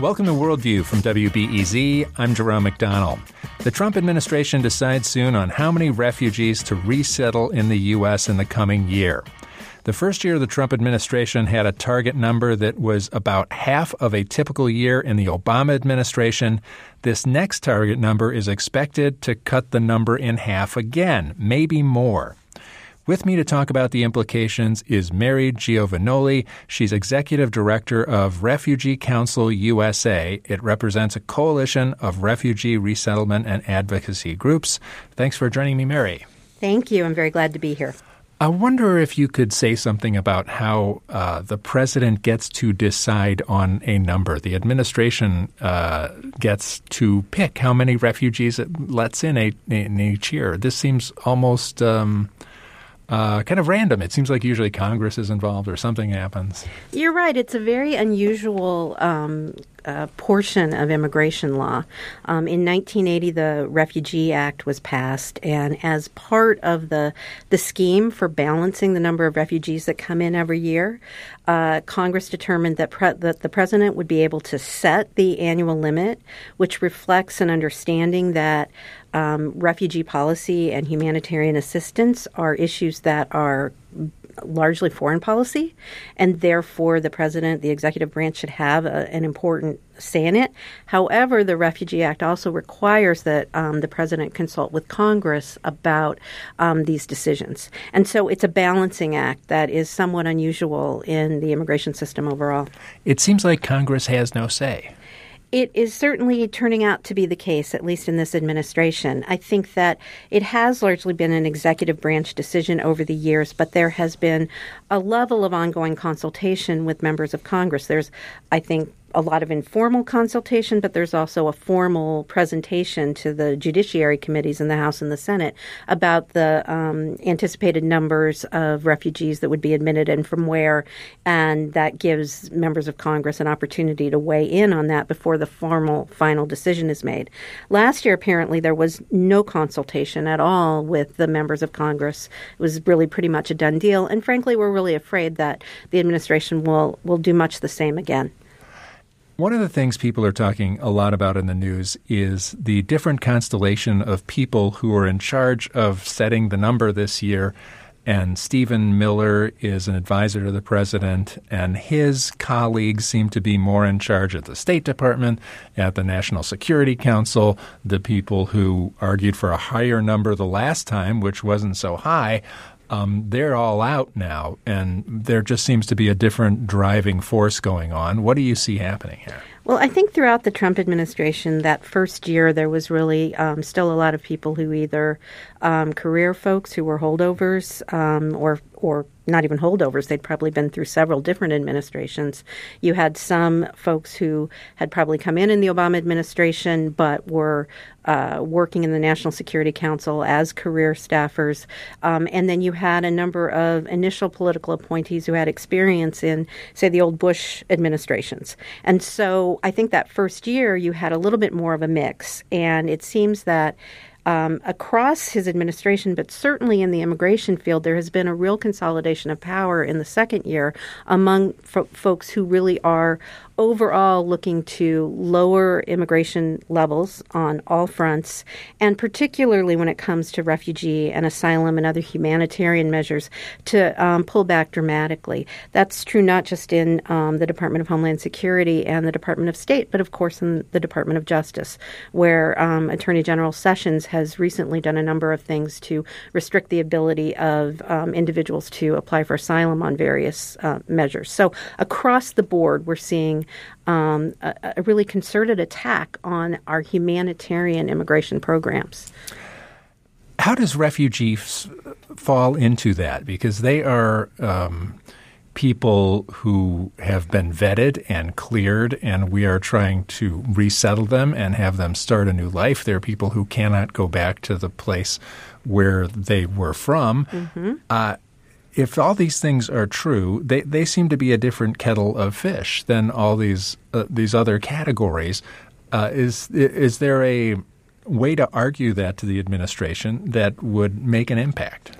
Welcome to Worldview from WBEZ. I'm Jerome McDonnell. The Trump administration decides soon on how many refugees to resettle in the U.S. in the coming year. The first year the Trump administration had a target number that was about half of a typical year in the Obama administration. This next target number is expected to cut the number in half again, maybe more. With me to talk about the implications is Mary Giovagnoli. She's executive director of Refugee Council USA. It represents a coalition of refugee resettlement and advocacy groups. Thanks for joining me, Mary. Thank you. I'm very glad to be here. I wonder if you could say something about how uh, the president gets to decide on a number. The administration uh, gets to pick how many refugees it lets in, a, in each year. This seems almost um, uh, kind of random. It seems like usually Congress is involved or something happens. You're right. It's a very unusual um, uh, portion of immigration law. Um, in 1980, the Refugee Act was passed, and as part of the the scheme for balancing the number of refugees that come in every year, uh, Congress determined that pre- that the president would be able to set the annual limit, which reflects an understanding that um, refugee policy and humanitarian assistance are issues that are largely foreign policy, and therefore the president, the executive branch, should have a, an important say in it. However, the Refugee Act also requires that um, the president consult with Congress about um, these decisions. And so it's a balancing act that is somewhat unusual in the immigration system overall. It seems like Congress has no say. It is certainly turning out to be the case, at least in this administration. I think that it has largely been an executive branch decision over the years, but there has been a level of ongoing consultation with members of Congress. There's, I think, a lot of informal consultation, but there's also a formal presentation to the judiciary committees in the House and the Senate about the um, anticipated numbers of refugees that would be admitted and from where. And that gives members of Congress an opportunity to weigh in on that before the formal final decision is made. Last year, apparently, there was no consultation at all with the members of Congress. It was really pretty much a done deal. And frankly, we're really afraid that the administration will, will do much the same again. One of the things people are talking a lot about in the news is the different constellation of people who are in charge of setting the number this year. And Stephen Miller is an advisor to the president, and his colleagues seem to be more in charge at the State Department, at the National Security Council. The people who argued for a higher number the last time, which wasn't so high, um, they're all out now, and there just seems to be a different driving force going on. What do you see happening here? Well, I think throughout the Trump administration, that first year, there was really um, still a lot of people who either um, career folks who were holdovers um, or or not even holdovers. They'd probably been through several different administrations. You had some folks who had probably come in in the Obama administration but were uh, working in the National Security Council as career staffers. Um, and then you had a number of initial political appointees who had experience in, say, the old Bush administrations. And so I think that first year you had a little bit more of a mix. And it seems that um, across his administration, but certainly in the immigration field, there has been a real consolidation of power in the second year among fo- folks who really are overall looking to lower immigration levels on all fronts, and particularly when it comes to refugee and asylum and other humanitarian measures, to um, pull back dramatically. That's true not just in um, the Department of Homeland Security and the Department of State, but of course in the Department of Justice, where um, Attorney General Sessions has recently done a number of things to restrict the ability of um, individuals to apply for asylum on various uh, measures. So across the board, we're seeing um, a, a really concerted attack on our humanitarian immigration programs. How does refugees fall into that? Because they are um, people who have been vetted and cleared, and we are trying to resettle them and have them start a new life. They're people who cannot go back to the place where they were from. Mm-hmm. Uh, if all these things are true, they, they seem to be a different kettle of fish than all these uh, these other categories. Uh, is is there a way to argue that to the administration that would make an impact?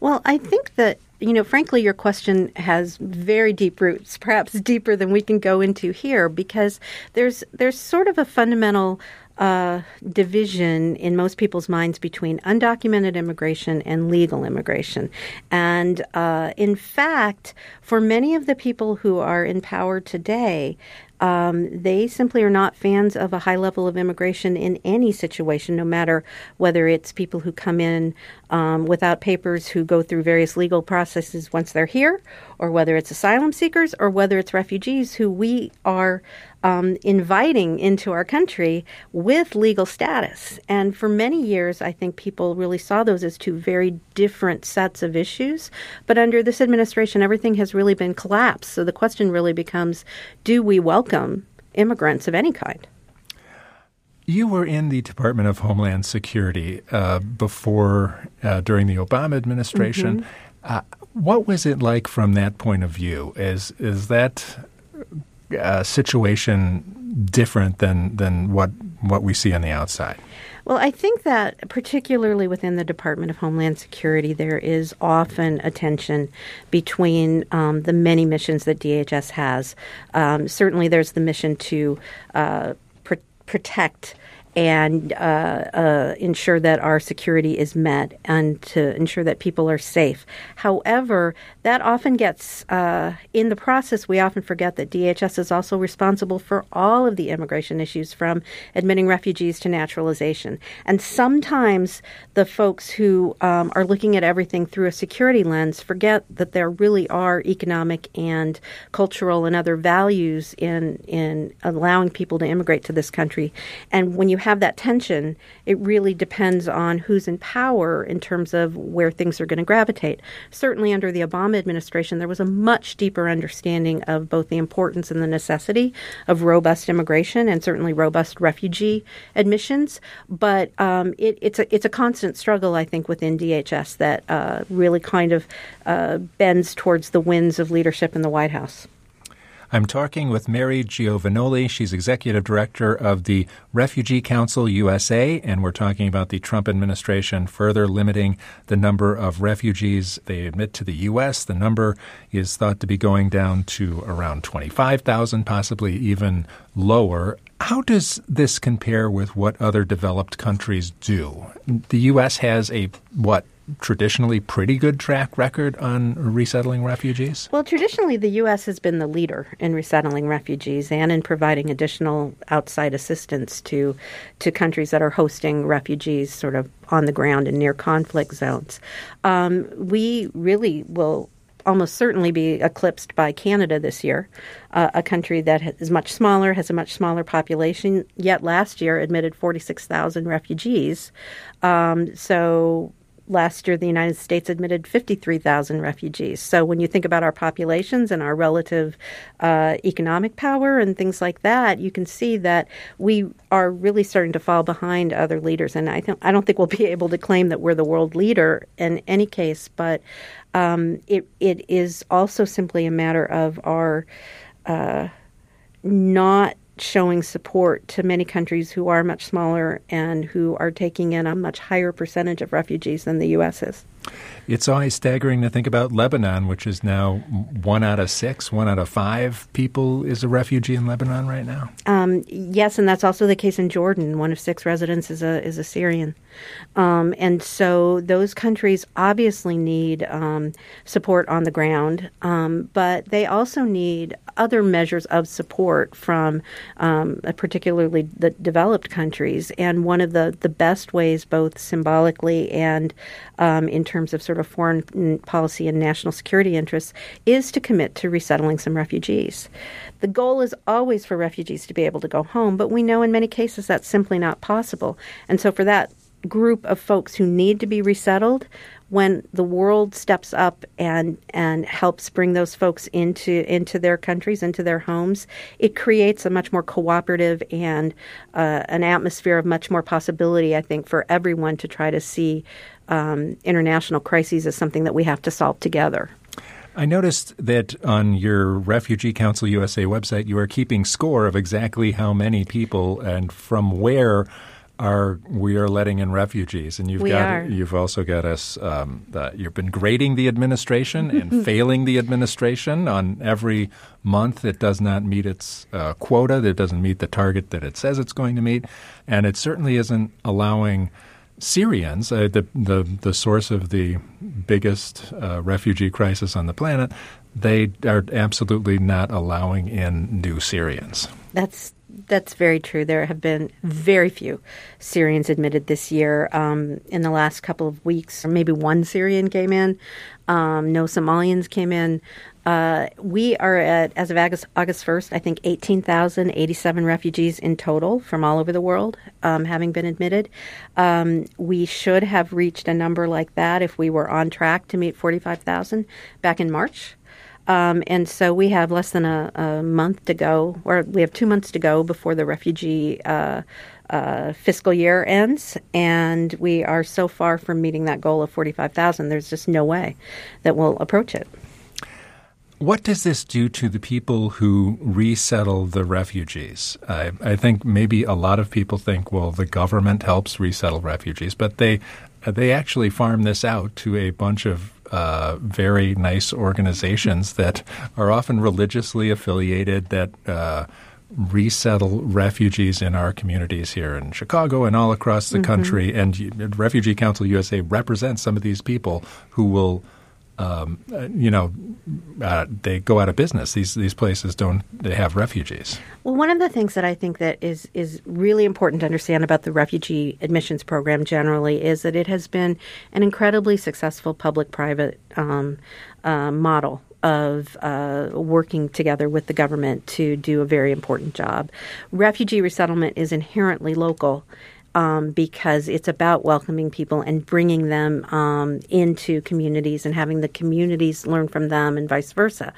Well, I think that you know, frankly, your question has very deep roots, perhaps deeper than we can go into here, because there's there's sort of a fundamental uh, division in most people's minds between undocumented immigration and legal immigration. And uh, in fact, for many of the people who are in power today, um, they simply are not fans of a high level of immigration in any situation, no matter whether it's people who come in um, without papers who go through various legal processes once they're here, or whether it's asylum seekers, or whether it's refugees who we are um, inviting into our country with legal status. And for many years, I think people really saw those as two very different sets of issues. But under this administration, everything has really been collapsed. So the question really becomes do we welcome immigrants of any kind? You were in the Department of Homeland Security uh, before, uh, during the Obama administration. Mm-hmm. Uh, what was it like from that point of view? Is is that uh, situation different than than what what we see on the outside? Well, I think that particularly within the Department of Homeland Security, there is often a tension between um, the many missions that DHS has. Um, certainly, there's the mission to uh, pr- protect and uh, uh, ensure that our security is met and to ensure that people are safe. However, that often gets uh, in the process, we often forget that DHS is also responsible for all of the immigration issues from admitting refugees to naturalization. And sometimes the folks who um, are looking at everything through a security lens forget that there really are economic and cultural and other values in, in allowing people to immigrate to this country. And when you have that tension, it really depends on who's in power in terms of where things are going to gravitate. Certainly, under the Obama administration, there was a much deeper understanding of both the importance and the necessity of robust immigration and certainly robust refugee admissions. But um, it, it's a it's a constant struggle, I think, within DHS that uh, really kind of uh, bends towards the winds of leadership in the White House. I'm talking with Mary Giovagnoli. She's executive director of the Refugee Council USA, and we're talking about the Trump administration further limiting the number of refugees they admit to the U.S. The number is thought to be going down to around 25,000, possibly even lower. How does this compare with what other developed countries do? The U.S. has a, what, traditionally pretty good track record on resettling refugees? Well, traditionally, the U.S. has been the leader in resettling refugees and in providing additional outside assistance to to countries that are hosting refugees, sort of on the ground in near conflict zones. Um, we really will almost certainly be eclipsed by Canada this year, uh, a country that is much smaller, has a much smaller population, yet last year admitted 46,000 refugees. Um, so last year the United States admitted 53,000 refugees. So when you think about our populations and our relative uh, economic power and things like that, you can see that we are really starting to fall behind other leaders. And I, th- I don't think we'll be able to claim that we're the world leader in any case, but um, it it is also simply a matter of our uh, not showing support to many countries who are much smaller and who are taking in a much higher percentage of refugees than the U.S. is. It's always staggering to think about Lebanon, which is now one out of six, one out of five people is a refugee in Lebanon right now. Um, yes, and that's also the case in Jordan. One of six residents is a is a Syrian, um, and so those countries obviously need um, support on the ground, um, but they also need other measures of support from um, particularly the developed countries. And one of the the best ways, both symbolically and um, in terms of sort of foreign policy and national security interests is to commit to resettling some refugees. The goal is always for refugees to be able to go home, but we know in many cases that's simply not possible. And so for that group of folks who need to be resettled, when the world steps up and and helps bring those folks into into their countries, into their homes, it creates a much more cooperative and uh, an atmosphere of much more possibility. I think for everyone to try to see um, international crises as something that we have to solve together. I noticed that on your Refugee Council USA website, you are keeping score of exactly how many people and from where are we are letting in refugees, and you've We got are. you've also got us. Um, the, you've been grading the administration and failing the administration on every month it does not meet its uh, quota. That it doesn't meet the target that it says it's going to meet, and it certainly isn't allowing. Syrians, uh, the, the the source of the biggest uh, refugee crisis on the planet, they are absolutely not allowing in new Syrians. That's that's very true. There have been very few Syrians admitted this year. Um, in the last couple of weeks, maybe one Syrian came in. Um, no Somalians came in. Uh, we are at, as of August, August 1st, I think 18,087 refugees in total from all over the world um, having been admitted. Um, we should have reached a number like that if we were on track to meet 45,000 back in March. Um, and so we have less than a, a, month to go, or we have two months to go before the refugee uh, uh, fiscal year ends. And we are so far from meeting that goal of 45,000, there's just no way that we'll approach it. What does this do to the people who resettle the refugees? I, I, think maybe a lot of people think, well, the government helps resettle refugees, but they they actually farm this out to a bunch of uh, very nice organizations that are often religiously affiliated that. Uh, resettle refugees in our communities here in Chicago and all across the mm-hmm. country. And Refugee Council USA represents some of these people who will um, you know, uh, they go out of business. These these places don't they have refugees. Well, one of the things that I think that is is really important to understand about the refugee admissions program generally is that it has been an incredibly successful public-private um, uh, model of uh, working together with the government to do a very important job. Refugee resettlement is inherently local um, because it's about welcoming people and bringing them um, into communities and having the communities learn from them and vice versa.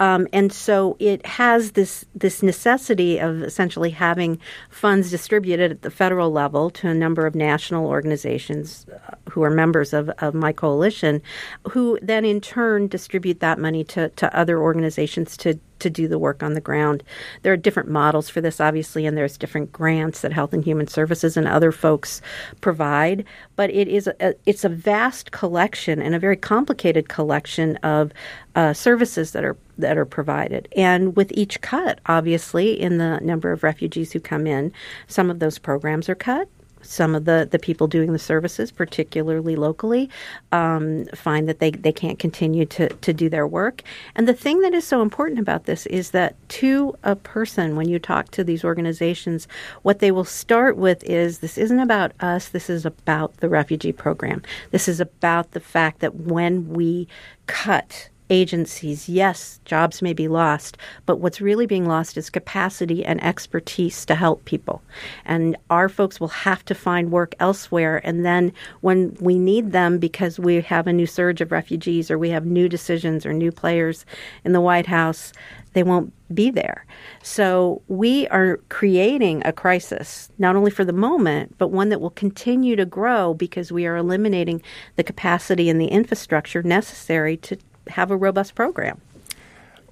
Um, and so it has this this necessity of essentially having funds distributed at the federal level to a number of national organizations uh, who are members of, of my coalition, who then in turn distribute that money to, to other organizations to to do the work on the ground. There are different models for this, obviously, and there's different grants that Health and Human Services and other folks provide. But it is a, it's a vast collection and a very complicated collection of uh, services that are that are provided. And with each cut, obviously, in the number of refugees who come in, some of those programs are cut some of the, the people doing the services, particularly locally, um, find that they, they can't continue to, to do their work. And the thing that is so important about this is that to a person, when you talk to these organizations, what they will start with is this isn't about us, this is about the refugee program. This is about the fact that when we cut agencies, yes, jobs may be lost, but what's really being lost is capacity and expertise to help people. And our folks will have to find work elsewhere. And then when we need them because we have a new surge of refugees or we have new decisions or new players in the White House, they won't be there. So we are creating a crisis, not only for the moment, but one that will continue to grow because we are eliminating the capacity and the infrastructure necessary to have a robust program.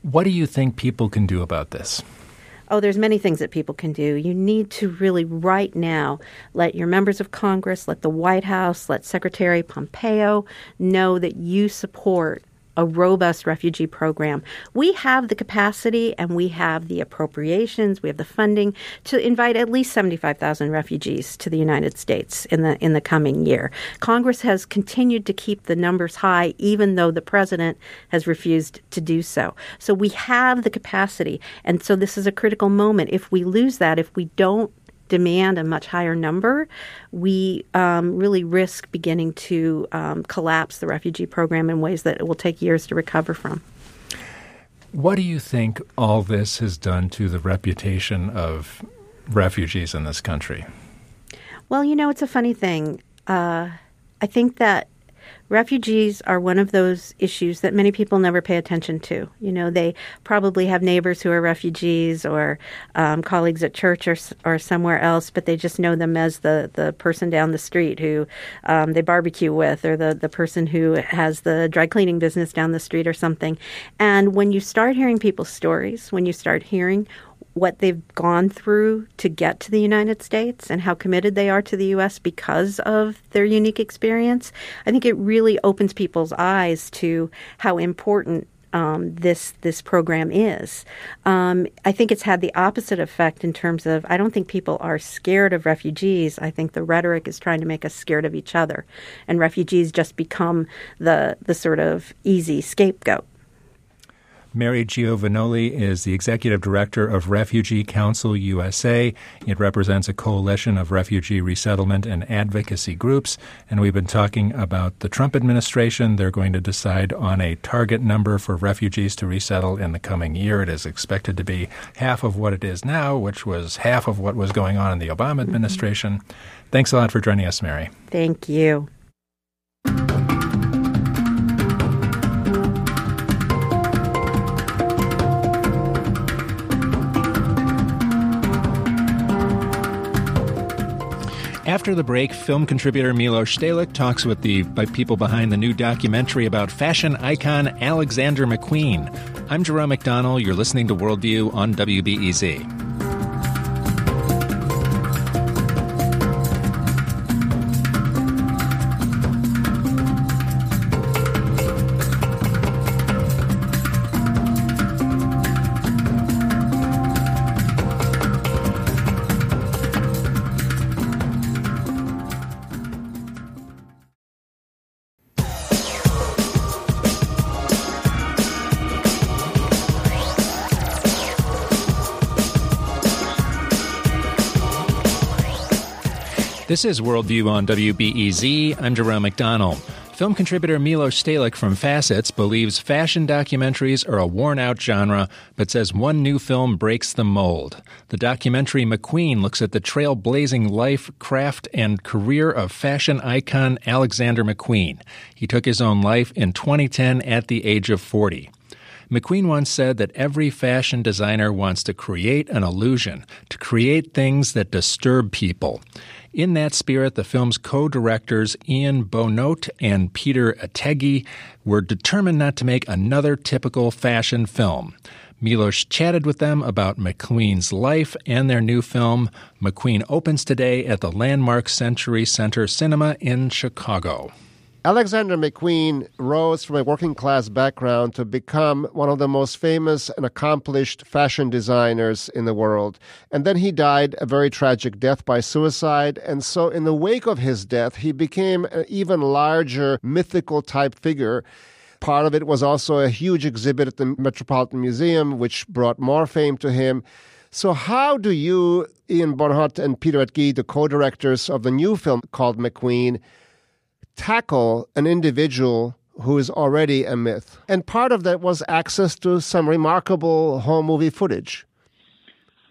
What do you think people can do about this? Oh, there's many things that people can do. You need to really right now let your members of Congress, let the White House, let Secretary Pompeo know that you support a robust refugee program. We have the capacity and we have the appropriations, we have the funding to invite at least 75,000 refugees to the United States in the in the coming year. Congress has continued to keep the numbers high even though the president has refused to do so. So we have the capacity and so this is a critical moment. If we lose that, if we don't demand a much higher number, we um, really risk beginning to um, collapse the refugee program in ways that it will take years to recover from. What do you think all this has done to the reputation of refugees in this country? Well, you know, it's a funny thing. Uh, I think that refugees are one of those issues that many people never pay attention to. You know, they probably have neighbors who are refugees or um, colleagues at church or, or somewhere else, but they just know them as the, the person down the street who um, they barbecue with or the, the person who has the dry cleaning business down the street or something. And when you start hearing people's stories, when you start hearing what they've gone through to get to the United States and how committed they are to the U.S. because of their unique experience, I think it really opens people's eyes to how important um, this this program is. Um, I think it's had the opposite effect in terms of I don't think people are scared of refugees. I think the rhetoric is trying to make us scared of each other, and refugees just become the the sort of easy scapegoat. Mary Giovagnoli is the executive director of Refugee Council USA. It represents a coalition of refugee resettlement and advocacy groups. And we've been talking about the Trump administration. They're going to decide on a target number for refugees to resettle in the coming year. It is expected to be half of what it is now, which was half of what was going on in the Obama administration. Thanks a lot for joining us, Mary. Thank you. After the break, film contributor Milos Stehlik talks with the people behind the new documentary about fashion icon Alexander McQueen. I'm Jerome McDonnell. You're listening to Worldview on WBEZ. This is Worldview on WBEZ. I'm Jerome McDonald. Film contributor Milos Stehlik from Facets believes fashion documentaries are a worn out genre, but says one new film breaks the mold. The documentary McQueen looks at the trailblazing life, craft, and career of fashion icon Alexander McQueen. He took his own life in 2010 at the age of 40. McQueen once said that every fashion designer wants to create an illusion, to create things that disturb people. In that spirit, the film's co directors Ian Bonhôte and Peter Ettedgui were determined not to make another typical fashion film. Milos chatted with them about McQueen's life and their new film. McQueen opens today at the landmark Century Center Cinema in Chicago. Alexander McQueen rose from a working class background to become one of the most famous and accomplished fashion designers in the world. And then he died a very tragic death by suicide. And so, in the wake of his death, he became an even larger mythical type figure. Part of it was also a huge exhibit at the Metropolitan Museum, which brought more fame to him. So, how do you, Ian Bonhôte and Peter Ettedgui, the co directors of the new film called McQueen, tackle an individual who is already a myth. And part of that was access to some remarkable home movie footage.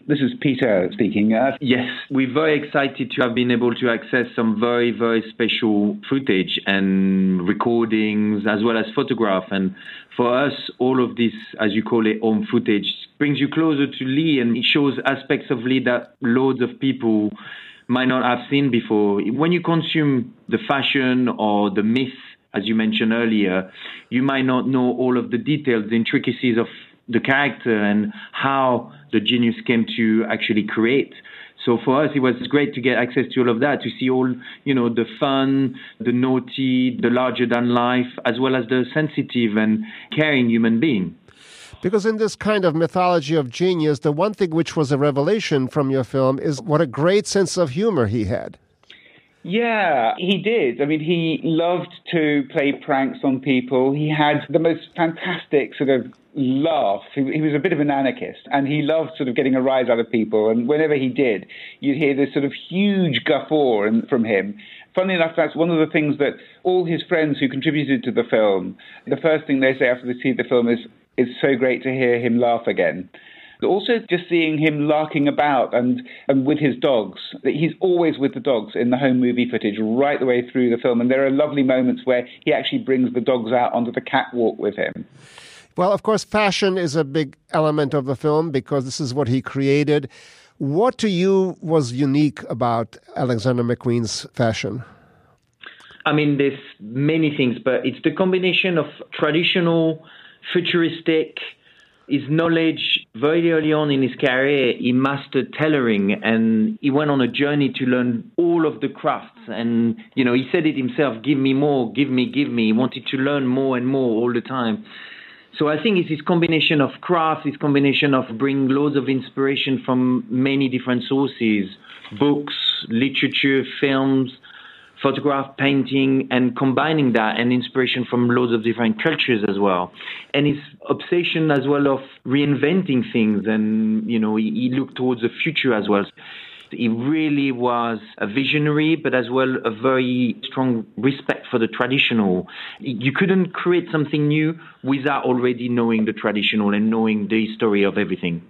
This is Peter speaking. Uh, yes, we're very excited to have been able to access some very, very special footage and recordings as well as photograph. And for us, all of this, as you call it, home footage brings you closer to Lee and it shows aspects of Lee that loads of people might not have seen before. When you consume the fashion or the myth, as you mentioned earlier, you might not know all of the details, the intricacies of the character and how the genius came to actually create. So for us, it was great to get access to all of that, to see all, you know, the fun, the naughty, the larger than life, as well as the sensitive and caring human being. Because in this kind of mythology of genius, the one thing which was a revelation from your film is what a great sense of humor he had. Yeah, he did. I mean, he loved to play pranks on people. He had the most fantastic sort of laugh. He, he, was a bit of an anarchist, and he loved sort of getting a rise out of people. And whenever he did, you'd hear this sort of huge guffaw from him. Funnily enough, that's one of the things that all his friends who contributed to the film, the first thing they say after they see the film is, it's so great to hear him laugh again. Also, just seeing him larking about and, and with his dogs. He's always with the dogs in the home movie footage right the way through the film. And there are lovely moments where he actually brings the dogs out onto the catwalk with him. Well, of course, fashion is a big element of the film because this is what he created. What to you was unique about Alexander McQueen's fashion? I mean, there's many things, but it's the combination of traditional futuristic, his knowledge very early on in his career. He mastered tailoring and he went on a journey to learn all of the crafts. And, you know, he said it himself give me more, give me, give me. He wanted to learn more and more all the time. So I think it's this combination of craft, this combination of bringing loads of inspiration from many different sources books, literature, films, photograph, painting, and combining that and inspiration from loads of different cultures as well. And his obsession as well of reinventing things, and you know, he, he looked towards the future as well. He really was a visionary, but as well a very strong respect for the traditional. You couldn't create something new without already knowing the traditional and knowing the history of everything.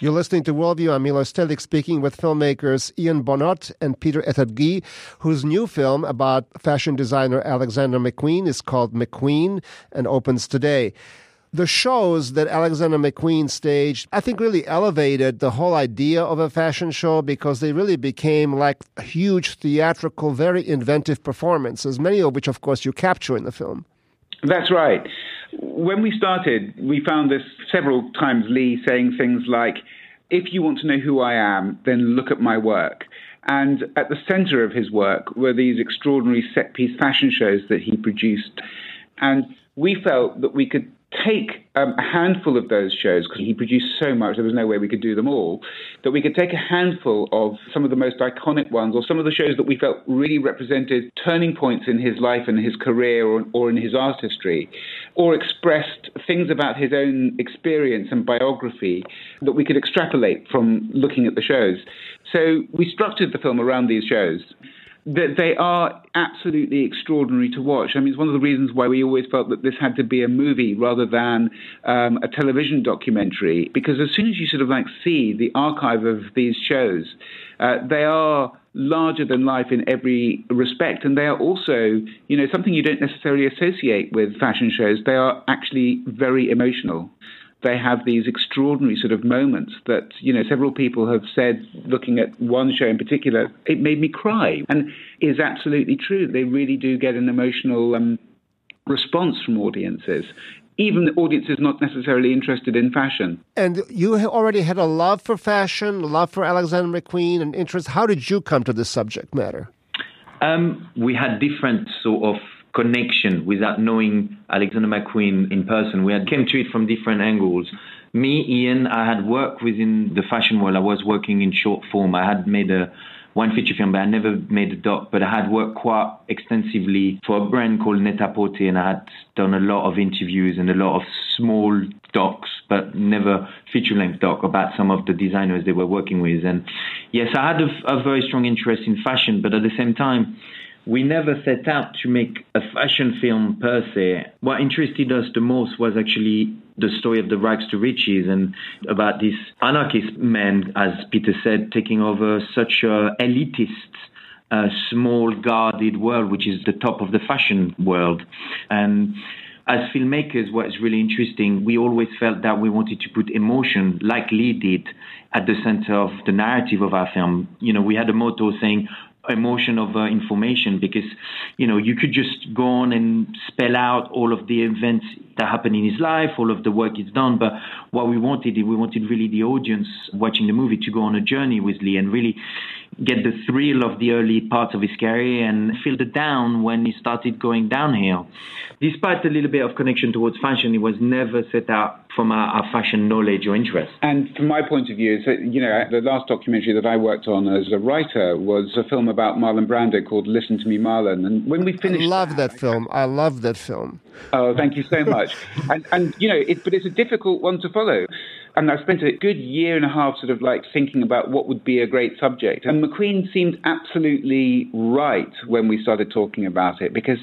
You're listening to Worldview. I'm Milo Stehlik speaking with filmmakers Ian Bonhôte and Peter Ettedgui, whose new film about fashion designer Alexander McQueen is called McQueen and opens today. The shows that Alexander McQueen staged, I think, really elevated the whole idea of a fashion show because they really became like huge theatrical, very inventive performances, many of which, of course, you capture in the film. That's right. When we started, we found this several times Lee saying things like, if you want to know who I am, then look at my work. And at the center of his work were these extraordinary set piece fashion shows that he produced. And we felt that we could take um, a handful of those shows, because he produced so much, there was no way we could do them all, that we could take a handful of some of the most iconic ones, or some of the shows that we felt really represented turning points in his life and his career or, or in his art history, or expressed things about his own experience and biography that we could extrapolate from looking at the shows. So we structured the film around these shows that they are absolutely extraordinary to watch. I mean, it's one of the reasons why we always felt that this had to be a movie rather than um, a television documentary, because as soon as you sort of like see the archive of these shows, uh, they are larger than life in every respect, and they are also, you know, something you don't necessarily associate with fashion shows. They are actually very emotional they have these extraordinary sort of moments that, you know, several people have said, looking at one show in particular, it made me cry. And is absolutely true. They really do get an emotional um, response from audiences even the audiences not necessarily interested in fashion. And you already had a love for fashion, a love for Alexander McQueen, and interest. How did you come to this subject matter? Um, we had different sort of connection without knowing Alexander McQueen in person. We had came to it from different angles. Me, Ian, I had worked within the fashion world. I was working in short form. I had made a one feature film, but I never made a doc. But I had worked quite extensively for a brand called Net-a-Porter, and I had done a lot of interviews and a lot of small docs, but never feature-length doc about some of the designers they were working with. And yes, I had a, a very strong interest in fashion, but at the same time, we never set out to make a fashion film per se. What interested us the most was actually the story of the rags to riches and about this anarchist man, as Peter said, taking over such a elitist, uh, small guarded world, which is the top of the fashion world. And as filmmakers, what's really interesting, we always felt that we wanted to put emotion, like Lee did, at the center of the narrative of our film. You know, we had a motto saying, emotion of uh, information because you know you could just go on and spell out all of the events that happen in his life all of the work he's done. But what we wanted we wanted really the audience watching the movie to go on a journey with lee and really get the thrill of the early parts of his career and feel the down when he started going downhill despite a little bit of connection towards fashion it was never set out from our, our, fashion knowledge or interest. And from my point of view, so, you know, the last documentary that I worked on as a writer was a film about Marlon Brando called Listen to Me, Marlon. And when we finished, I love that, that film. I love that film. Oh, thank you so much. and, and you know, it, but it's a difficult one to follow. And I spent a good year and a half sort of like thinking about what would be a great subject. And McQueen seemed absolutely right when we started talking about it because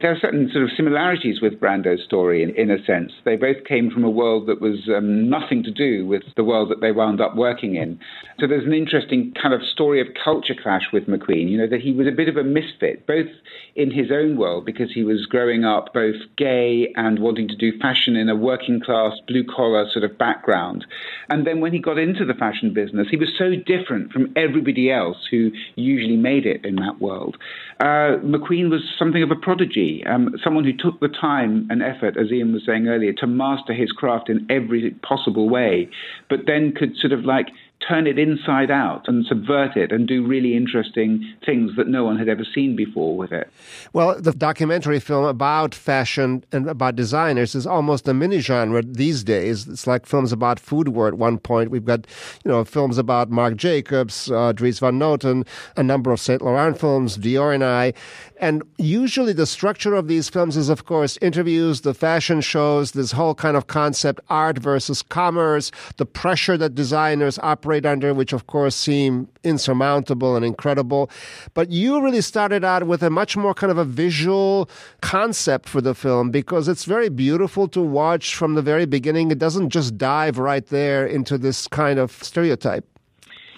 there are certain sort of similarities with Brando's story in, in a sense. They both came from a world that was um, nothing to do with the world that they wound up working in. So there's an interesting kind of story of culture clash with McQueen, you know, that he was a bit of a misfit, both in his own world because he was growing up both gay and wanting to do fashion in a working class, blue collar sort of background. And then when he got into the fashion business, he was so different from everybody else who usually made it in that world. Uh, McQueen was something of a prodigy. Um, someone who took the time and effort, as Ian was saying earlier, to master his craft in every possible way, but then could sort of like turn it inside out and subvert it and do really interesting things that no one had ever seen before with it. Well, the documentary film about fashion and about designers is almost a mini genre these days. It's like films about food were at one point. We've got, you know, films about Marc Jacobs, uh, Dries Van Noten, a number of Saint Laurent films, Dior and I. And usually the structure of these films is, of course, interviews, the fashion shows, this whole kind of concept, art versus commerce, the pressure that designers operate under, which of course seem insurmountable and incredible. But you really started out with a much more kind of a visual concept for the film because it's very beautiful to watch from the very beginning. It doesn't just dive right there into this kind of stereotype.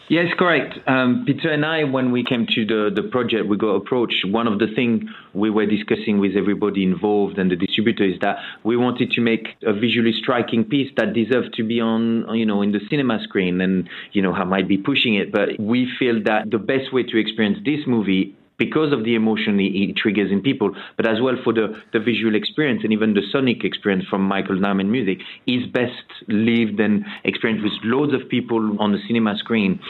Yes, correct. Um, Peter and I, when we came to the, the project, we got approached. One of the things we were discussing with everybody involved and the distributor is that we wanted to make a visually striking piece that deserved to be on, you know, in the cinema screen. And, you know, I might be pushing it, but we feel that the best way to experience this movie because of the emotion it triggers in people, but as well for the, the visual experience and even the sonic experience from Michael Nyman music is best lived and experienced with loads of people on the cinema screen.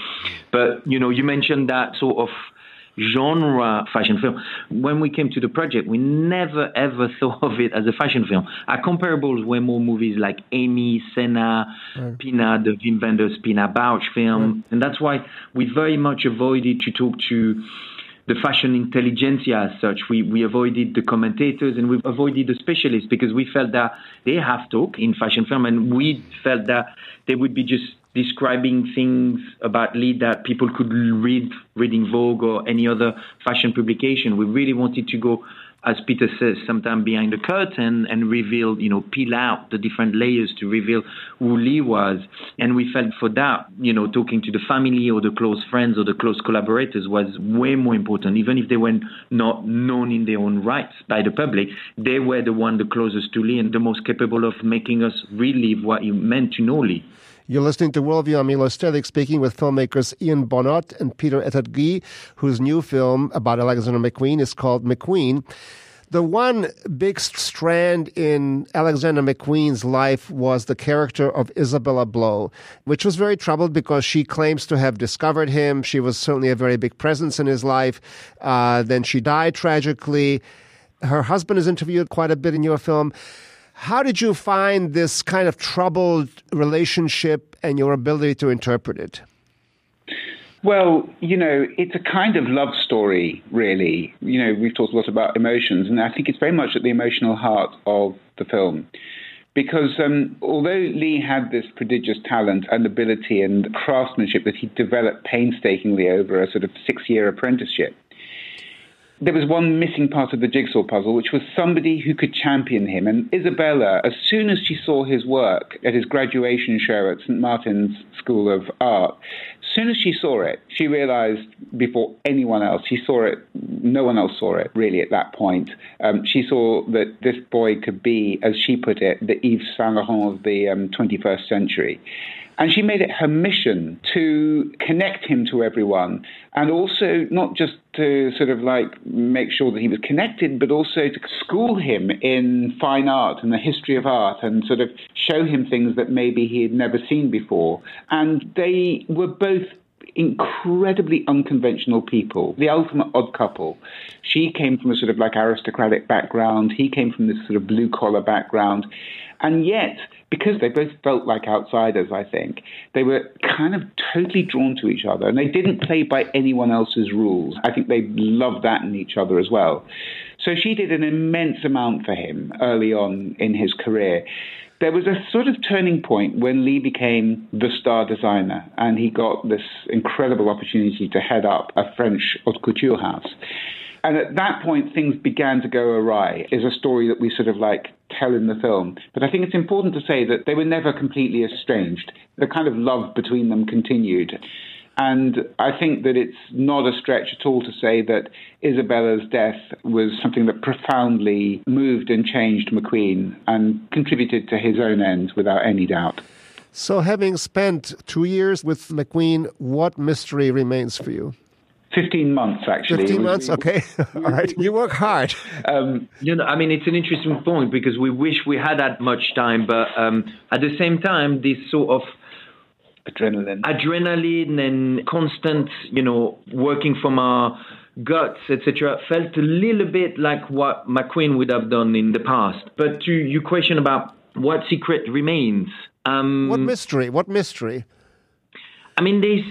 But, you know, you mentioned that sort of genre fashion film. When we came to the project, we never ever thought of it as a fashion film. Our comparables were more movies like Amy, Senna, right. Pina, the Wim Wenders Pina Bausch film. Right. And that's why we very much avoided to talk to the fashion intelligentsia as such. We, we avoided the commentators and we avoided the specialists because we felt that they have talk in fashion film and we felt that they would be just describing things about Lee that people could read reading Vogue or any other fashion publication. We really wanted to go as Peter says, sometimes behind the curtain and reveal, you know, peel out the different layers to reveal who Lee was. And we felt for that, you know, talking to the family or the close friends or the close collaborators was way more important. Even if they were not known in their own rights by the public, they were the one the closest to Lee and the most capable of making us relive what it meant to know Lee. You're listening to Worldview. I'm Milo Stehlik speaking with filmmakers Ian Bonhôte and Peter Ettedgui, whose new film about Alexander McQueen is called McQueen. The one big strand in Alexander McQueen's life was the character of Isabella Blow, which was very troubled because she claims to have discovered him. She was certainly a very big presence in his life. Uh, then she died tragically. Her husband is interviewed quite a bit in your film. How did you find this kind of troubled relationship and your ability to interpret it? Well, you know, it's a kind of love story, really. You know, we've talked a lot about emotions, and I think it's very much at the emotional heart of the film. Because um, although Lee had this prodigious talent and ability and craftsmanship that he developed painstakingly over a sort of six year apprenticeship, there was one missing part of the jigsaw puzzle, which was somebody who could champion him. And Isabella, as soon as she saw his work at his graduation show at St. Martin's School of Art, as soon as she saw it, she realized before anyone else, she saw it, no one else saw it really at that point. Um, she saw that this boy could be, as she put it, the Yves Saint Laurent of the um, 21st century. And she made it her mission to connect him to everyone and also not just to sort of like make sure that he was connected, but also to school him in fine art and the history of art and sort of show him things that maybe he had never seen before. And they were both incredibly unconventional people, the ultimate odd couple. She came from a sort of like aristocratic background, he came from this sort of blue collar background. And yet, because they both felt like outsiders, I think, they were kind of totally drawn to each other and they didn't play by anyone else's rules. I think they loved that in each other as well. So she did an immense amount for him early on in his career. There was a sort of turning point when Lee became the star designer and he got this incredible opportunity to head up a French haute couture house. And at that point, things began to go awry, is a story that we sort of like tell in the film. But I think it's important to say that they were never completely estranged. The kind of love between them continued. And I think that it's not a stretch at all to say that Isabella's death was something that profoundly moved and changed McQueen and contributed to his own end without any doubt. So, having spent two years with McQueen, what mystery remains for you? 15 months, actually. 15 months, okay. All right. You work hard. Um, you know, I mean, it's an interesting point because we wish we had that much time, but um, at the same time, this sort of adrenaline, adrenaline and constant, you know, working from our guts, etc., felt a little bit like what McQueen would have done in the past. But to your question about what secret remains, um, what mystery? What mystery? I mean, there's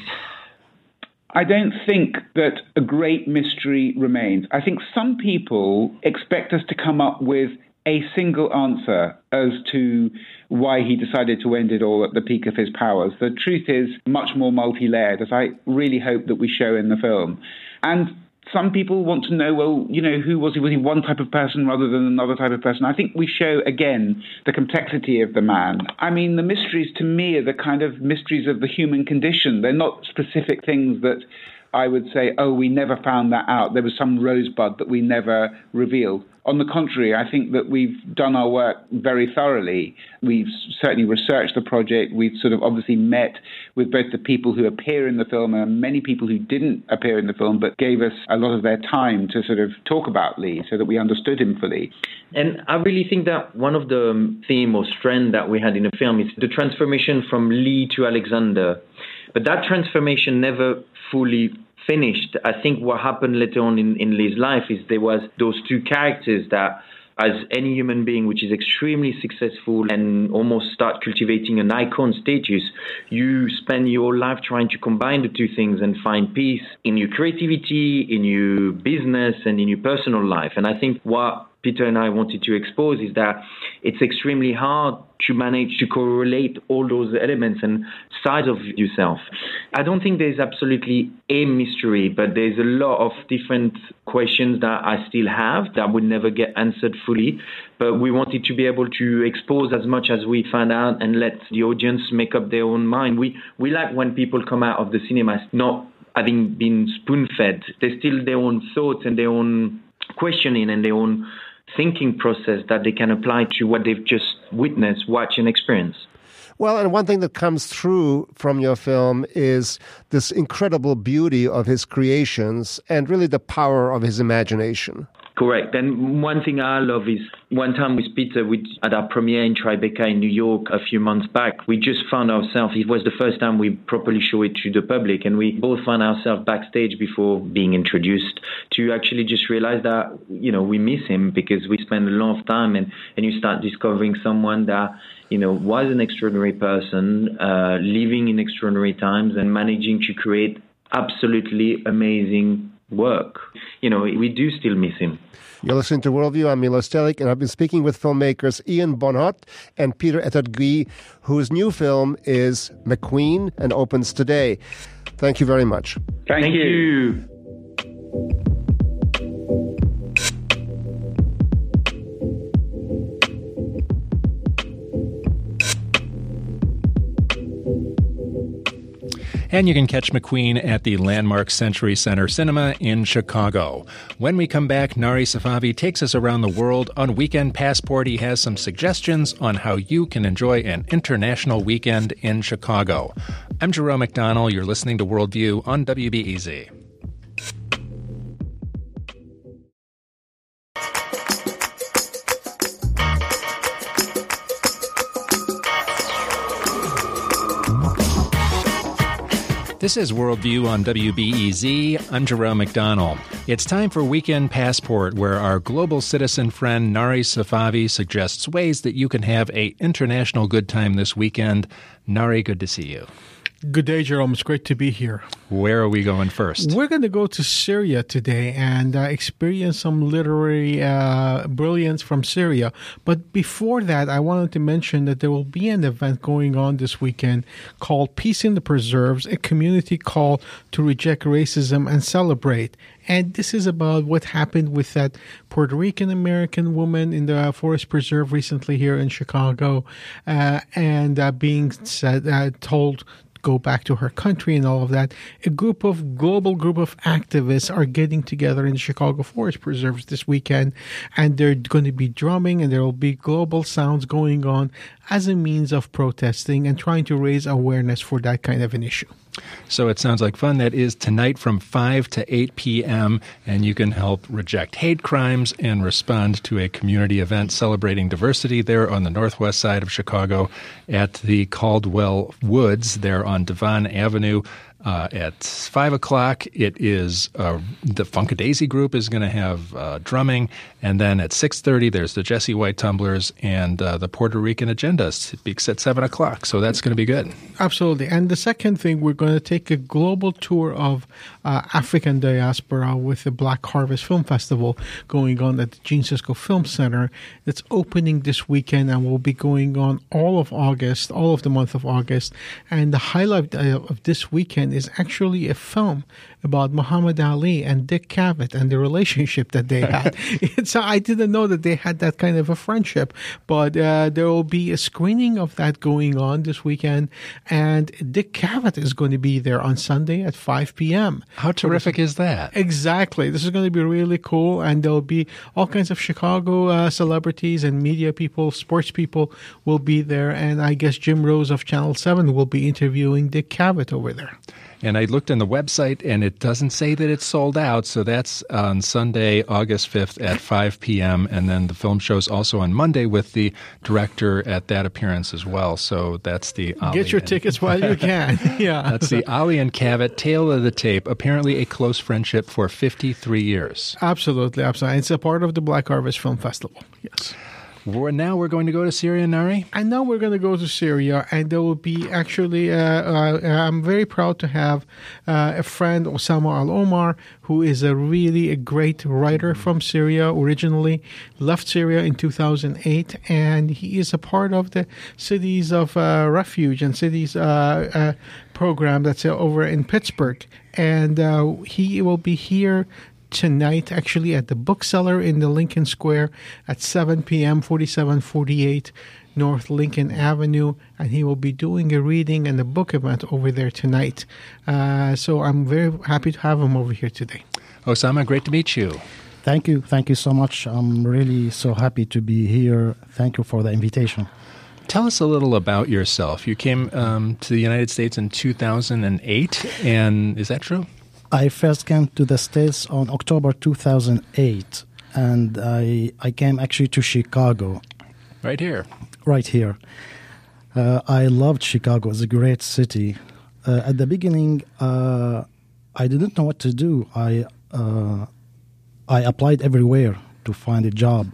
I don't think that a great mystery remains. I think some people expect us to come up with a single answer as to why he decided to end it all at the peak of his powers. The truth is much more multi layered, as I really hope that we show in the film. And some people want to know, well, you know, who was he? Was he one type of person rather than another type of person? I think we show again the complexity of the man. I mean, the mysteries to me are the kind of mysteries of the human condition. They're not specific things that I would say, oh, we never found that out. There was some rosebud that we never revealed. On the contrary, I think that we've done our work very thoroughly. We've certainly researched the project. We've sort of obviously met with both the people who appear in the film and many people who didn't appear in the film but gave us a lot of their time to sort of talk about Lee so that we understood him fully. And I really think that one of the um, theme or strand that we had in the film is the transformation from Lee to Alexander. But that transformation never fully finished. I think what happened later on in, in Lee's life is there was those two characters that as any human being which is extremely successful and almost start cultivating an icon status, you spend your life trying to combine the two things and find peace in your creativity, in your business, and in your personal life. And I think what Peter and I wanted to expose is that it's extremely hard to manage to correlate all those elements and sides of yourself. I don't think there's absolutely a mystery, but there's a lot of different questions that I still have that would never get answered fully. But we wanted to be able to expose as much as we find out and let the audience make up their own mind. We we like when people come out of the cinema not having been spoon fed. They still their own thoughts and their own questioning and their own thinking process that they can apply to what they've just witnessed, watched, and experienced. Well, and one thing that comes through from your film is this incredible beauty of his creations and really the power of his imagination. Correct. And one thing I love is one time with Peter, we, at our premiere in Tribeca in New York a few months back, we just found ourselves, it was the first time we properly show it to the public, and we both found ourselves backstage before being introduced to actually just realize that, you know, we miss him because we spend a lot of time and, and you start discovering someone that, you know, was an extraordinary person, uh, living in extraordinary times and managing to create absolutely amazing work. You know, we do still miss him. You're listening to Worldview. I'm Milo Stehlik, and I've been speaking with filmmakers Ian Bonhôte and Peter Ettedgui, whose new film is McQueen and opens today. Thank you very much. Thank, Thank you. you. And you can catch McQueen at the landmark Century Center Cinema in Chicago. When we come back, Nari Safavi takes us around the world on Weekend Passport. He has some suggestions on how you can enjoy an international weekend in Chicago. I'm Jerome McDonnell. You're listening to Worldview on WBEZ. This is Worldview on WBEZ. I'm Jerome McDonnell. It's time for Weekend Passport, where our global citizen friend Nari Safavi suggests ways that you can have a international good time this weekend. Nari, good to see you. Good day, Jerome. It's great to be here. Where are we going first? We're going to go to Syria today and uh, experience some literary uh, brilliance from Syria. But before that, I wanted to mention that there will be an event going on this weekend called Peace in the Preserves, a community call to reject racism and celebrate. And this is about what happened with that Puerto Rican American woman in the forest preserve recently here in Chicago, uh, and uh, being said, uh, told go back to her country and all of that. A group of global group of activists are getting together in the Chicago Forest Preserves this weekend, and they're going to be drumming, and there will be global sounds going on as a means of protesting and trying to raise awareness for that kind of an issue. So it sounds like fun. That is tonight from 5 to 8 p.m., and you can help reject hate crimes and respond to a community event celebrating diversity there on the northwest side of Chicago at the Caldwell Woods there on Devon Avenue. Uh, at five o'clock, it is uh, the Funkadesi group is going to have uh, drumming, and then at six thirty, there's the Jesse White Tumblers and uh, the Puerto Rican Agenda speaks at seven o'clock. So that's going to be good. Absolutely. And the second thing, we're going to take a global tour of uh, African diaspora with the Black Harvest Film Festival going on at the Gene Siskel Film Center. It's opening this weekend and will be going on all of August, all of the month of August. And the highlight of this weekend is actually a film about Muhammad Ali and Dick Cavett and the relationship that they had. so I didn't know that they had that kind of a friendship, but uh, there will be a screening of that going on this weekend, and Dick Cavett is going to be there on Sunday at 5 p.m. How terrific is that? Exactly. This is going to be really cool, and there'll be all kinds of Chicago uh, celebrities and media people, sports people will be there, and I guess Jim Rose of Channel 7 will be interviewing Dick Cavett over there. And I looked on the website, and it doesn't say that it's sold out. So that's on Sunday, August 5th at 5 p.m. And then the film show's also on Monday with the director at that appearance as well. So that's the Ali Get your and, tickets while you can. yeah. That's the Ali and Cavett Tale of the Tape. Apparently a close friendship for 53 years. Absolutely. Absolutely. It's a part of the Black Harvest Film Festival. Yes. We're, now we're going to go to Syria, Nari. And now we're going to go to Syria, and there will be actually. Uh, uh, I'm very proud to have uh, a friend, Osama Alomar, who is a really a great writer from Syria. Originally left Syria in 2008, and he is a part of the Cities of uh, Refuge and Cities uh, uh, program that's over in Pittsburgh, and he will be here tonight, actually, at the bookseller in the Lincoln Square at 7 p.m., 4748 North Lincoln Avenue, and he will be doing a reading and a book event over there tonight. Uh, so I'm very happy to have him over here today. Osama, great to meet you. Thank you. Thank you so much. I'm really so happy to be here. Thank you for the invitation. Tell us a little about yourself. You came um, to the United States in 2008, and is that true? I first came to the States on October 2008, and I, I came actually to Chicago. Right here. Right here. Uh, I loved Chicago. It's a great city. Uh, at the beginning, uh, I didn't know what to do. I uh, I applied everywhere to find a job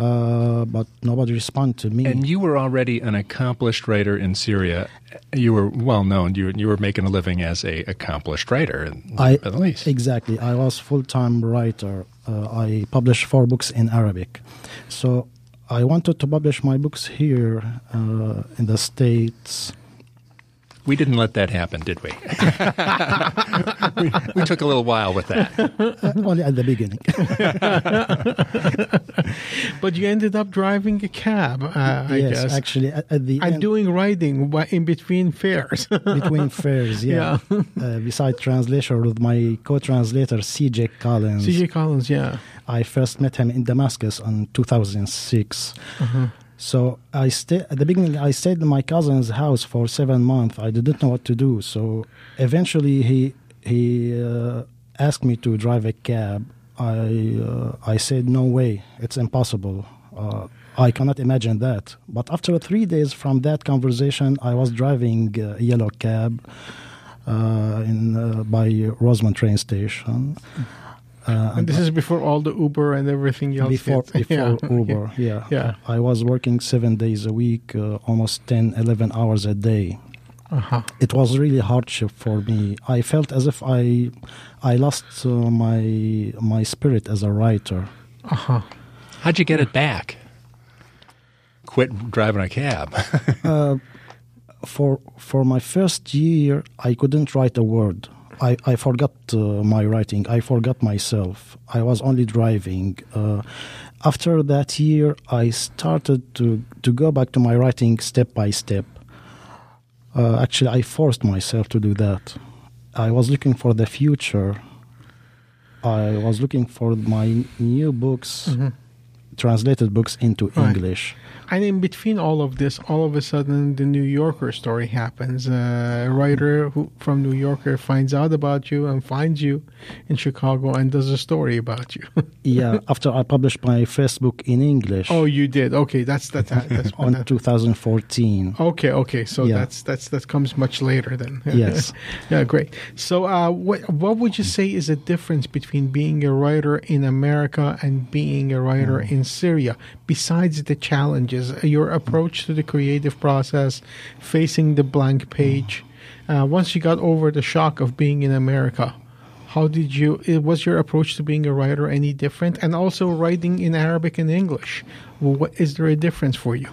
uh, but nobody responded to me. And you were already an accomplished writer in Syria. You were well known. You you were making a living as a accomplished writer, I, at least. Exactly. I was full time writer. Uh, I published four books in Arabic, so I wanted to publish my books here uh, in the states. We didn't let that happen, did we? we, we, took a little while with that. Only at the beginning. but you ended up driving a cab, uh, I yes, guess. actually, at, at the and end, doing riding in between fares. between fares, yeah. yeah. Uh, beside translation with my co-translator, C.J. Collins. C.J. Collins, yeah. I first met him in Damascus in 2006. Uh-huh. So I stayed at the beginning. I stayed in my cousin's house for seven months. I didn't know what to do. So eventually, he he uh, asked me to drive a cab. I uh, I said no way. It's impossible. Uh, I cannot imagine that. But after three days from that conversation, I was driving a yellow cab uh, in uh, by Rosemont train station. Uh, and this is before all the Uber and everything else. Before, before yeah. Uber, yeah. yeah. I was working seven days a week, uh, almost 10, 11 hours a day. Uh-huh. It was really hardship for me. I felt as if I, I lost uh, my my spirit as a writer. Uh-huh. How'd you get it back? Quit driving a cab. uh, for for my first year, I couldn't write a word. I, I forgot uh, my writing. I forgot myself. I was only driving. Uh, after that year, I started to, to go back to my writing step by step. Uh, actually, I forced myself to do that. I was looking for the future. I was looking for my new books, mm-hmm. translated books into right. English. And in between all of this, all of a sudden, the New Yorker story happens. Uh, a writer who, from New Yorker finds out about you and finds you in Chicago and does a story about you. yeah, after I published my first book in English. Oh, you did. Okay, that's that. That's on 2014. Okay, okay. So yeah. that's that's that comes much later then. Yes. yeah, great. So, uh, what what would you say is the difference between being a writer in America and being a writer mm. in Syria? Besides the challenges, your approach to the creative process, facing the blank page. Uh, once you got over the shock of being in America, how did you? Was your approach to being a writer any different? And also writing in Arabic and English, what, is there a difference for you?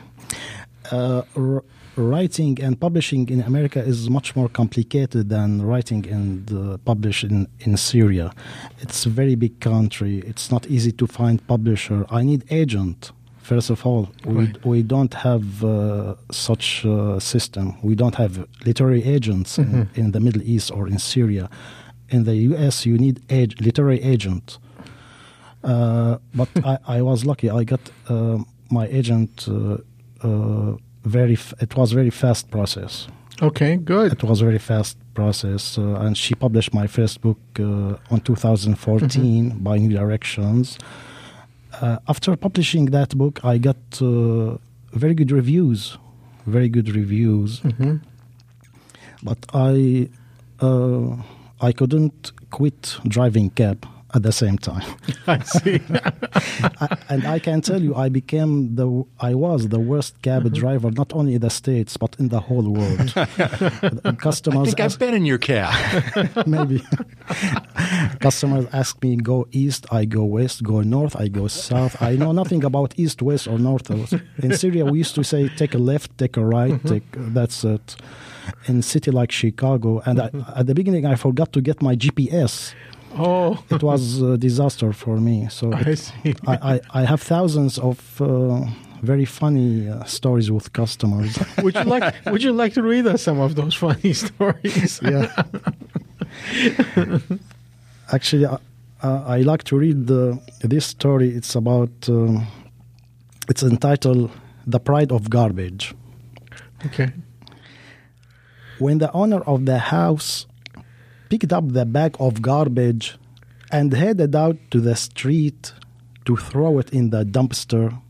Uh, r- writing and publishing in America is much more complicated than writing and uh, publish in, in Syria. It's a very big country. It's not easy to find publisher. I need agent. First of all, right. we, we don't have uh, such a system. We don't have literary agents mm-hmm. in, in, the Middle East or in Syria. In the U.S., you need a literary agent. Uh, but I, I, was lucky. I got uh, my agent uh, uh, very. F- it was very fast process. Okay, good. It was a very fast process, uh, and she published my first book on 2014 mm-hmm. by New Directions uh, after publishing that book, I got uh, very good reviews, very good reviews. Mm-hmm. But I uh, I couldn't quit driving cab at the same time. I see. and I can tell you, I became the, I was the worst cab mm-hmm. driver, not only in the States, but in the whole world. Customers. I think I've been in your cab. maybe. Customers ask me, go east, I go west, go north, I go south. I know nothing about east, west, or north. In Syria, we used to say, take a left, take a right, mm-hmm. take, that's it. In city like Chicago, and I, at the beginning, I forgot to get my GPS. Oh, it was a disaster for me. So I it, see. I, I, I, have thousands of uh, very funny uh, stories with customers. would you like Would you like to read us some of those funny stories? yeah. Actually, uh, I like to read the, this story. It's about. Um, it's entitled "The Pride of Garbage." Okay. When the owner of the house picked up the bag of garbage and headed out to the street to throw it in the dumpster.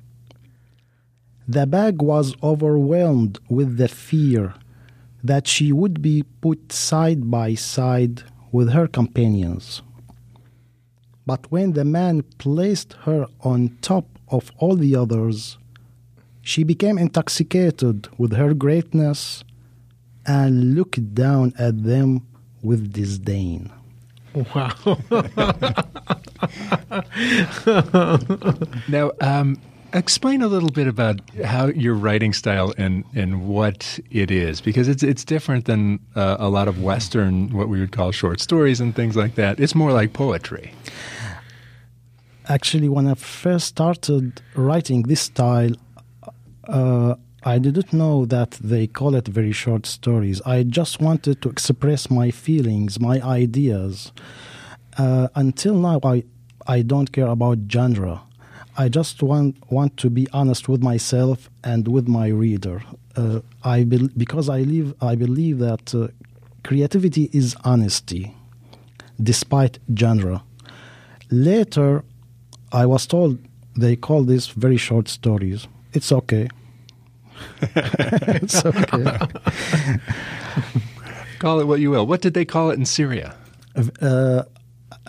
The bag was overwhelmed with the fear that she would be put side by side with her companions. But when the man placed her on top of all the others, she became intoxicated with her greatness and looked down at them with disdain. Wow. now, um, explain a little bit about how your writing style and, and what it is, because it's it's different than uh, a lot of Western, what we would call short stories and things like that. It's more like poetry. Actually, when I first started writing this style, uh, I didn't know that they call it very short stories. I just wanted to express my feelings, my ideas. Uh, until now, I I don't care about genre. I just want want to be honest with myself and with my reader. Uh, I be, because I live I believe that uh, creativity is honesty, despite genre. Later, I was told they call this very short stories. It's okay it's okay. call it what you will. What did they call it in Syria? Uh,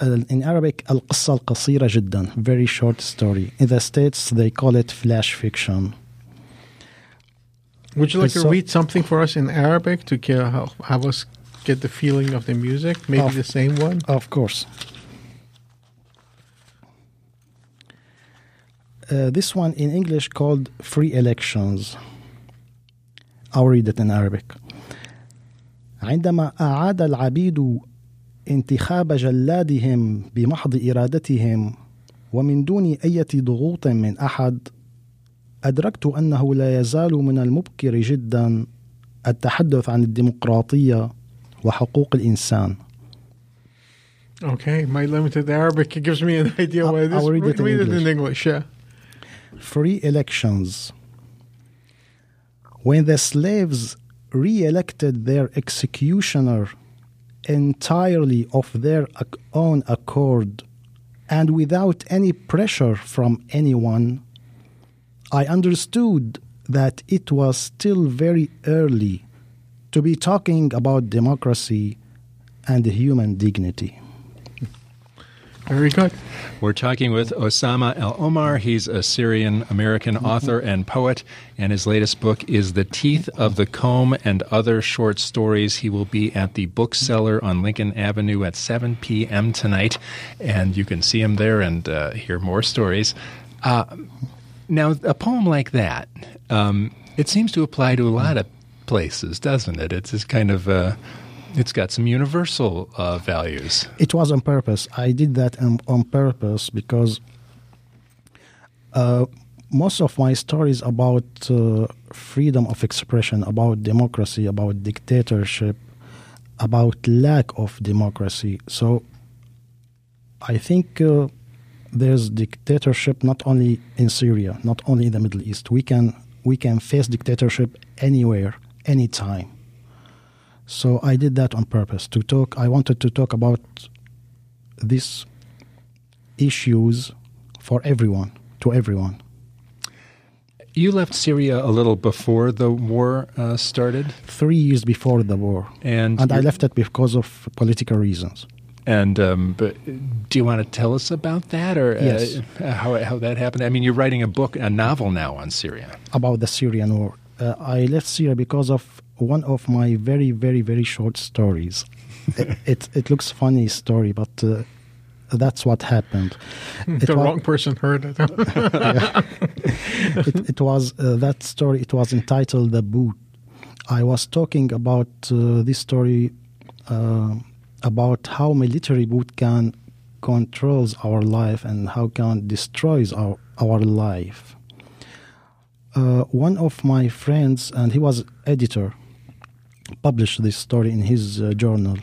in Arabic, القصة القصيرة جدا, very short story. In the States, they call it flash fiction. Would you like to read something for us in Arabic to help have us get the feeling of the music? Maybe of, the same one? Of course. Uh, this one in English called Free Elections. I'll read it in Arabic. عندما أعاد العبيد انتخاب جلادهم بمحض إرادتهم ومن دون أي ضغوط من أحد أدركت أنه لا يزال من المبكر جدا التحدث عن الديمقراطية وحقوق الإنسان. Okay, my limited Arabic gives me an idea what it is. I'll read it, read in, it in English. Yeah. Free elections when the slaves re elected their executioner entirely of their own accord and without any pressure from anyone, I understood that it was still very early to be talking about democracy and human dignity. Very good. We're talking with Osama Alomar. He's a Syrian American author and poet, and his latest book is The Teeth of the Comb and Other Short Stories. He will be at the bookseller on Lincoln Avenue at 7 p.m. tonight, and you can see him there and uh, hear more stories. Uh, now, a poem like that, um, it seems to apply to a lot of places, doesn't it? It's just kind of. Uh, it's got some universal uh, values. It was on purpose. I did that on, on purpose because uh, most of my stories about uh, freedom of expression, about democracy, about dictatorship, about lack of democracy. So I think uh, there's dictatorship not only in Syria, not only in the Middle East. We can we can face dictatorship anywhere, anytime. So I did that on purpose to talk. I wanted to talk about these issues for everyone, to everyone. You left Syria a little before the war uh, started. Three years before the war, and and I left it because of political reasons. And um, but do you want to tell us about that, or yes. uh, how how that happened? I mean, you're writing a book, a novel now on Syria about the Syrian war. Uh, I left Syria because of one of my very, very, very short stories. it, it, it looks funny story, but uh, that's what happened. the it wrong person heard it. it, it, was uh, that story. It was entitled "The Boot." I was talking about uh, this story uh, about how military boot can controls our life and how can destroys our our life. Uh, one of my friends, and he was editor published this story in his uh, journal.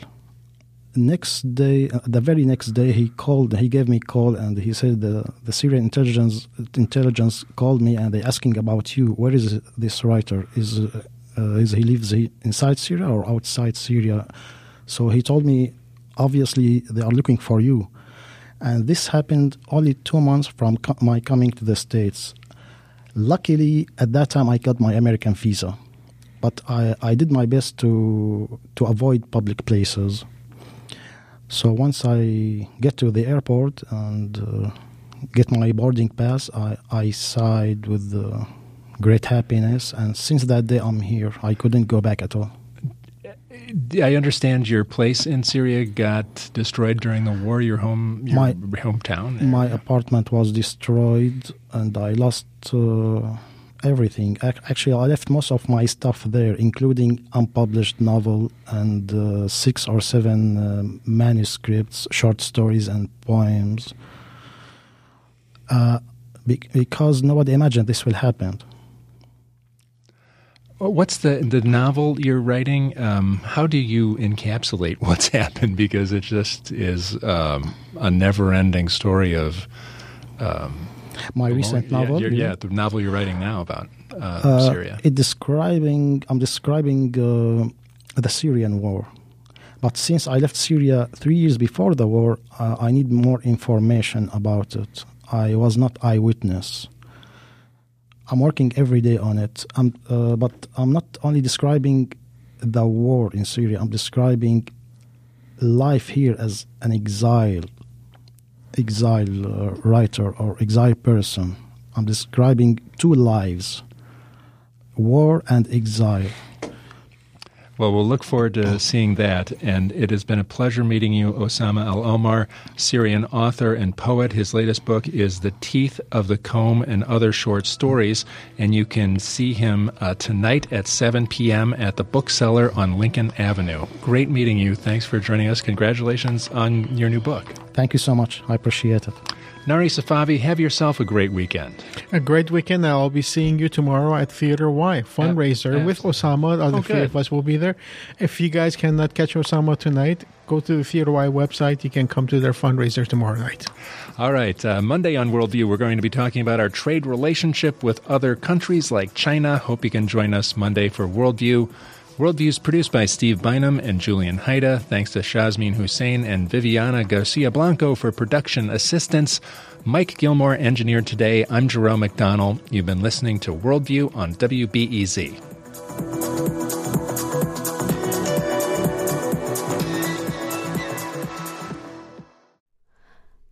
Next day, uh, the very next day, he called. He gave me a call, and he said the the Syrian intelligence intelligence called me, and they asking about you. Where is this writer? Is uh, is he lives he inside Syria or outside Syria? So he told me, obviously they are looking for you, and this happened only two months from co- my coming to the states. Luckily, at that time, I got my American visa but I, I did my best to to avoid public places. So once I get to the airport and uh, get my boarding pass, I, I sighed with uh, great happiness. And since that day, I'm here. I couldn't go back at all. I understand your place in Syria got destroyed during the war. Your home, your my, hometown. My apartment was destroyed, and I lost. Uh, everything. Actually, I left most of my stuff there, including unpublished novel and uh, six or seven uh, manuscripts, short stories, and poems. Uh, be- because nobody imagined this will happen. What's the the novel you're writing? Um, how do you encapsulate what's happened? Because it just is um, a never-ending story of um, my recent novel. Yeah, the novel you're writing now about uh, uh, Syria. It describing I'm describing uh, the Syrian war. But since I left Syria three years before the war, uh, I need more information about it. I was not eyewitness. I'm working every day on it. I'm, uh, but I'm not only describing the war in Syria. I'm describing life here as an exile exile uh, writer or exile person. I'm describing two lives war and exile. Well, we'll look forward to seeing that. And it has been a pleasure meeting you, Osama Alomar, Syrian author and poet. His latest book is The Teeth of the Comb and Other Short Stories. And you can see him uh, tonight at 7 p.m. at the bookseller on Lincoln Avenue. Great meeting you. Thanks for joining us. Congratulations on your new book. Thank you so much. I appreciate it. Nari Safavi, have yourself a great weekend. A great weekend. I'll be seeing you tomorrow at Theater Y fundraiser with Osama. The Oh, three of us will be there. If you guys cannot catch Osama tonight, go to the Theater Y website. You can come to their fundraiser tomorrow night. All right, uh, Monday on Worldview, we're going to be talking about our trade relationship with other countries like China. Hope you can join us Monday for Worldview. Worldview is produced by Steve Bynum and Julian Hayda. Thanks to Shazmin Hussein and Viviana Garcia Blanco for production assistance. Mike Gilmore engineered today. I'm Jerome McDonnell. You've been listening to Worldview on WBEZ.